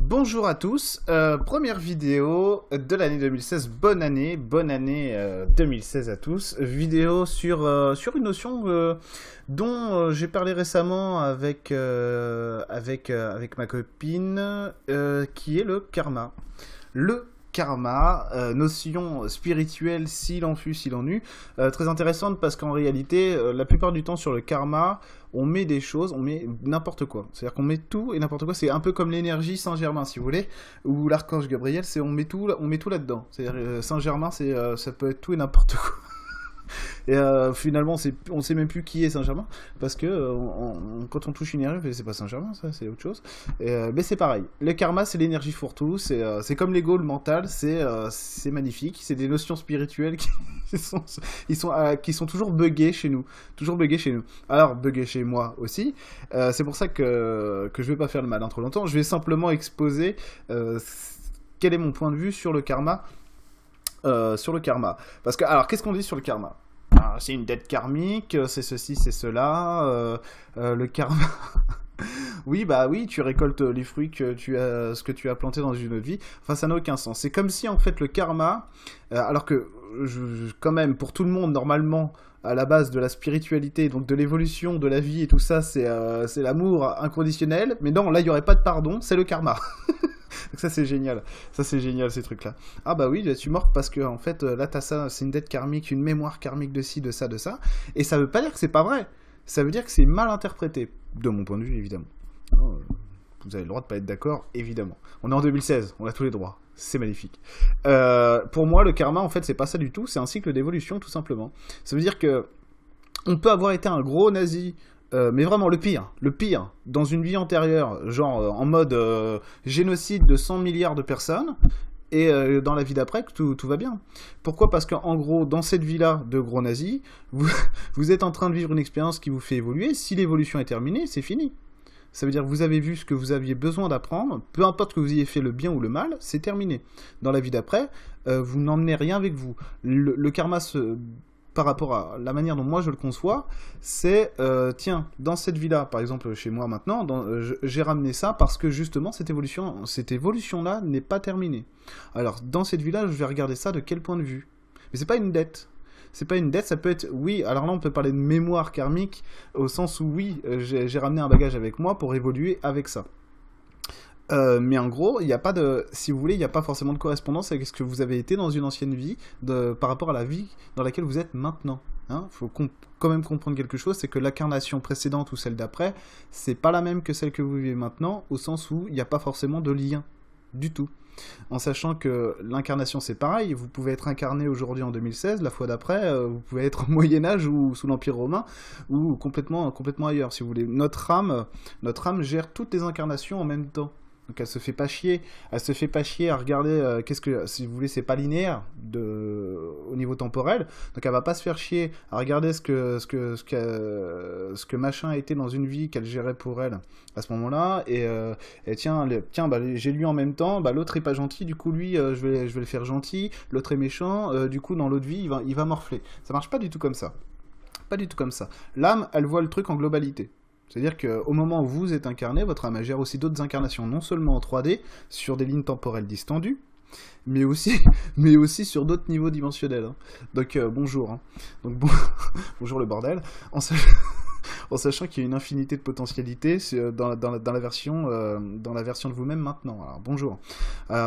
Bonjour à tous, euh, première vidéo de l'année 2016, bonne année, bonne année 2016 à tous. Vidéo sur, euh, une notion euh, dont j'ai parlé récemment avec, avec, avec ma copine, qui est le karma. Le karma, notion spirituelle s'il en fut, s'il en eut, très intéressante parce qu'en réalité, la plupart du temps sur le karma, on met des choses, on met n'importe quoi. C'est-à-dire qu'on met tout et n'importe quoi. C'est un peu comme l'énergie Saint-Germain, si vous voulez, ou l'archange Gabriel, c'est on met tout, on met tout là-dedans. C'est-à-dire Saint-Germain, c'est ça peut être tout et n'importe quoi. Et euh, finalement, on sait même plus qui est Saint-Germain, parce que euh, quand on touche une énergie, c'est pas Saint-Germain, ça, c'est autre chose. Euh, mais c'est pareil. Le karma, c'est l'énergie fourre-tout, c'est comme l'ego, le mental, c'est magnifique. C'est des notions spirituelles qui sont, ils sont, qui sont toujours buggées chez nous. Toujours buggées chez nous. Alors, buggées chez moi aussi. c'est pour ça que, que je vais pas faire le malin trop longtemps. Je vais simplement exposer quel est mon point de vue sur le karma euh, sur le karma. Parce que, alors, qu'est-ce qu'on dit sur le karma? C'est une dette karmique, c'est ceci, c'est cela. Euh, euh, le karma. oui, bah oui, tu récoltes les fruits que tu as, ce que tu as planté dans une autre vie. Enfin, ça n'a aucun sens. C'est comme si, en fait, le karma, alors que, quand même, pour tout le monde, normalement, à la base de la spiritualité, donc de l'évolution de la vie et tout ça, c'est l'amour inconditionnel. Mais non, là, il n'y aurait pas de pardon, c'est le karma. Donc ça c'est génial, ça c'est génial ces trucs là. Ah bah oui, tu morte parce que en fait là t'as ça, c'est une dette karmique, une mémoire karmique de ci, de ça, de ça, et ça veut pas dire que c'est pas vrai. Ça veut dire que c'est mal interprété, de mon point de vue évidemment. vous avez le droit de pas être d'accord, évidemment. On est en 2016, on a tous les droits. C'est magnifique. Euh, pour moi, le karma, en fait, c'est pas ça du tout. C'est un cycle d'évolution, tout simplement. Ça veut dire que on peut avoir été un gros nazi euh, mais vraiment le pire, le pire, dans une vie antérieure, genre euh, en mode euh, génocide de 100 milliards de personnes, et dans la vie d'après, tout, va bien. Pourquoi? Parce qu'en gros, dans cette vie-là de gros nazis, vous, êtes en train de vivre une expérience qui vous fait évoluer. Si l'évolution est terminée, c'est fini. Ça veut dire que vous avez vu ce que vous aviez besoin d'apprendre, peu importe que vous ayez fait le bien ou le mal, c'est terminé. Dans la vie d'après, vous n'emmenez rien avec vous. Le karma se par rapport à la manière dont moi je le conçois, c'est euh, tiens, dans cette vie-là, par exemple chez moi maintenant, euh, j'ai ramené ça parce que justement cette évolution, cette évolution-là n'est pas terminée. Alors dans cette vie-là, je vais regarder ça de quel point de vue? Mais c'est pas une dette. C'est pas une dette, ça peut être oui. Alors là, on peut parler de mémoire karmique au sens où oui, euh, j'ai ramené un bagage avec moi pour évoluer avec ça. Euh, mais en gros, il n'y a pas de, si vous voulez, il n'y a pas forcément de correspondance avec ce que vous avez été dans une ancienne vie de, par rapport à la vie dans laquelle vous êtes maintenant. Il hein. faut quand même comprendre quelque chose, c'est que l'incarnation précédente ou celle d'après, c'est pas la même que celle que vous vivez maintenant, au sens où il n'y a pas forcément de lien du tout. En sachant que l'incarnation c'est pareil, vous pouvez être incarné aujourd'hui en 2016, la fois d'après, euh, vous pouvez être au Moyen Âge ou sous l'Empire romain ou complètement, complètement ailleurs, si vous voulez. Notre âme, notre âme gère toutes les incarnations en même temps. Donc elle se fait pas chier, elle se fait pas chier à regarder euh, qu'est-ce que si vous voulez c'est pas linéaire de au niveau temporel. Donc elle va pas se faire chier à regarder ce que ce que ce que ce que machin a été dans une vie qu'elle gérait pour elle à ce moment-là et, euh, et tiens tiens bah, j'ai lu en même temps, bah l'autre est pas gentil, du coup lui euh, je vais je vais le faire gentil, l'autre est méchant, du coup dans l'autre vie il va il va morfler. Ça marche pas du tout comme ça. Pas du tout comme ça. L'âme, elle voit le truc en globalité. C'est-à-dire qu'au moment où vous êtes incarné, votre âme gère aussi d'autres incarnations, non seulement en 3D, sur des lignes temporelles distendues, mais aussi, mais aussi sur d'autres niveaux dimensionnels. Hein. Donc euh, bonjour. Hein. Donc bon... bonjour le bordel. en sachant qu'il y a une infinité de potentialités euh, dans, la, version, euh, dans la version de vous-même maintenant. Alors bonjour.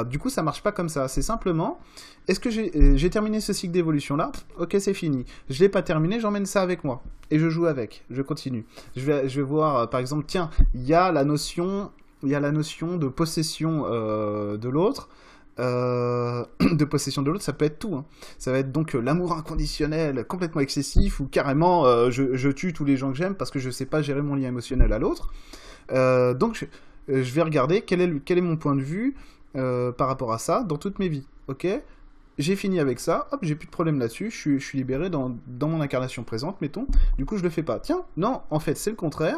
du coup, ça marche pas comme ça. C'est simplement, est-ce que euh, j'ai terminé ce cycle d'évolution là Ok, c'est fini. Je l'ai pas terminé, j'emmène ça avec moi et je joue avec. Je continue. Je vais, voir, par exemple, tiens, il y a la notion de possession de l'autre. de possession de l'autre, ça peut être tout. Hein. Ça va être donc euh, l'amour inconditionnel complètement excessif ou carrément euh, je, tue tous les gens que j'aime parce que je sais pas gérer mon lien émotionnel à l'autre. Euh, donc je, vais regarder quel est, mon point de vue par rapport à ça dans toutes mes vies. Ok? J'ai fini avec ça, hop, j'ai plus de problème là-dessus, je suis, je suis libéré dans, dans, mon incarnation présente, mettons. Du coup, je le fais pas. Tiens, non, en fait, c'est le contraire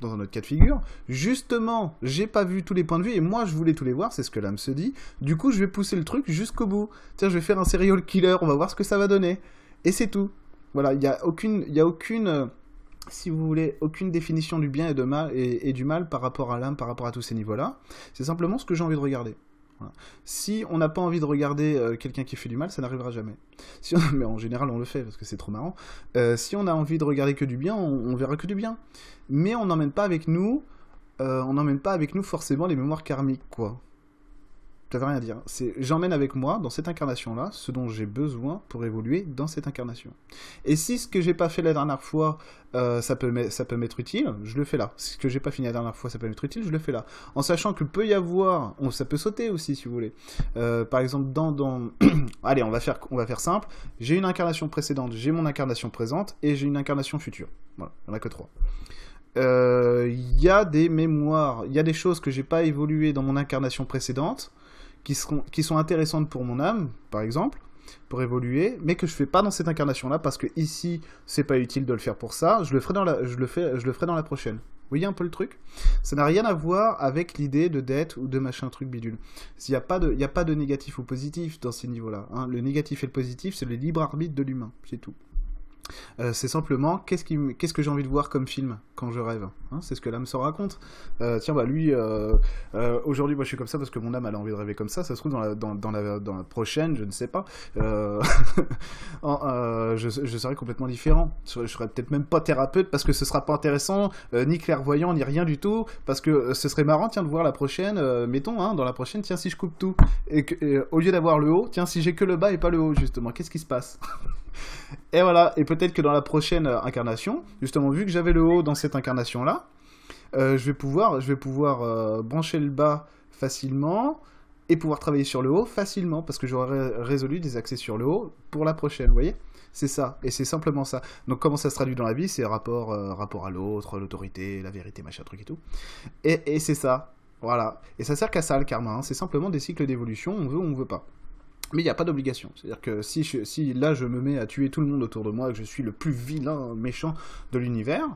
dans un autre cas de figure. Justement, j'ai pas vu tous les points de vue et moi je voulais tous les voir, c'est ce que l'âme se dit. Du coup, je vais pousser le truc jusqu'au bout. Tiens, je vais faire un serial killer, on va voir ce que ça va donner. Et c'est tout. Voilà, il n'y a aucune, il y a aucune, si vous voulez, aucune définition du bien et, et, du mal par rapport à l'âme, par rapport à tous ces niveaux-là. C'est simplement ce que j'ai envie de regarder. Si on n'a pas envie de regarder euh, quelqu'un qui fait du mal, ça n'arrivera jamais. Mais en général, on le fait parce que c'est trop marrant. Euh, si on a envie de regarder que du bien, on, verra que du bien. Mais on n'emmène pas avec nous, euh, on n'emmène pas avec nous forcément les mémoires karmiques, quoi ça veut rien dire. J'emmène avec moi dans cette incarnation-là ce dont j'ai besoin pour évoluer dans cette incarnation. Et si ce que j'ai pas fait la dernière fois, euh, ça peut m'être utile, je le fais là. Si ce que j'ai pas fini la dernière fois, ça peut m'être utile, je le fais là. En sachant que peut y avoir, ça peut sauter aussi si vous voulez. Euh, par exemple dans allez, on va faire simple. J'ai une incarnation précédente, j'ai mon incarnation présente et j'ai une incarnation future. Voilà, on a que trois il euh, y a des mémoires, il y a des choses que j'ai pas évolué dans mon incarnation précédente, qui, sont intéressantes pour mon âme, par exemple, pour évoluer, mais que je fais pas dans cette incarnation-là parce que ici c'est pas utile de le faire pour ça. Je le ferai dans la, je le fais, je le ferai dans la prochaine. Vous voyez un peu le truc? Ça n'a rien à voir avec l'idée de dette ou de machin truc bidule. Il n'y a, pas de, y a pas de négatif ou positif dans ces niveaux-là. Hein. Le négatif et le positif, c'est le libre arbitre de l'humain, c'est tout. Euh, c'est simplement qu'est-ce, qui, qu'est-ce que j'ai envie de voir comme film quand je rêve. Hein, c'est ce que l'âme se raconte. Euh, tiens, bah lui, euh, aujourd'hui, moi je suis comme ça parce que mon âme a envie de rêver comme ça. Ça se trouve dans la, dans, la, dans la prochaine, je ne sais pas. je, je, serais complètement différent. Je, serais peut-être même pas thérapeute parce que ce sera pas intéressant, ni clairvoyant, ni rien du tout. Parce que ce serait marrant, tiens, de voir la prochaine. mettons, hein, dans la prochaine, tiens, si je coupe tout. Et, que, au lieu d'avoir le haut, tiens, si j'ai que le bas et pas le haut, justement, qu'est-ce qui se passe? Et voilà, et peut-être que dans la prochaine euh, incarnation, justement, vu que j'avais le haut dans cette incarnation-là, euh, je vais pouvoir, je vais pouvoir euh, brancher le bas facilement et pouvoir travailler sur le haut facilement parce que j'aurai résolu des accès sur le haut pour la prochaine, vous voyez? C'est ça, et c'est simplement ça. Donc comment ça se traduit dans la vie? C'est rapport, rapport à l'autre, l'autorité, la vérité, machin, truc et tout. Et, c'est ça, voilà. Et ça sert qu'à ça le karma, hein. c'est simplement des cycles d'évolution, on veut ou on veut pas. Mais il n'y a pas d'obligation. C'est-à-dire que si, si là je me mets à tuer tout le monde autour de moi, que je suis le plus vilain, méchant de l'univers,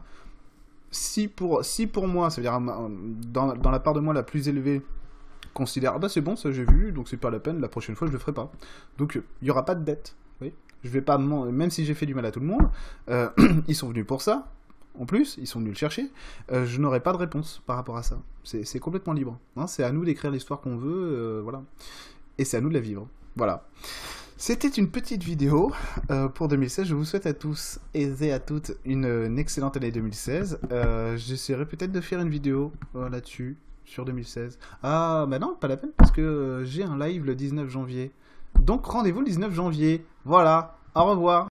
si pour, si pour moi, c'est-à-dire dans, dans, la part de moi la plus élevée, considère ah bah c'est bon, ça j'ai vu, donc c'est pas la peine, la prochaine fois je le ferai pas. Donc il n'y aura pas de dette. Oui je vais pas, même si j'ai fait du mal à tout le monde, euh, ils sont venus pour ça, en plus, ils sont venus le chercher, euh, je n'aurai pas de réponse par rapport à ça. C'est complètement libre. Hein. c'est à nous d'écrire l'histoire qu'on veut, euh, voilà. Et c'est à nous de la vivre. Voilà. C'était une petite vidéo euh, pour 2016. Je vous souhaite à tous et à toutes une, excellente année 2016. Euh, j'essaierai peut-être de faire une vidéo euh, là-dessus, sur 2016. Ah, bah non, pas la peine, parce que j'ai un live le 19 janvier. Donc rendez-vous le 19 janvier. Voilà, au revoir.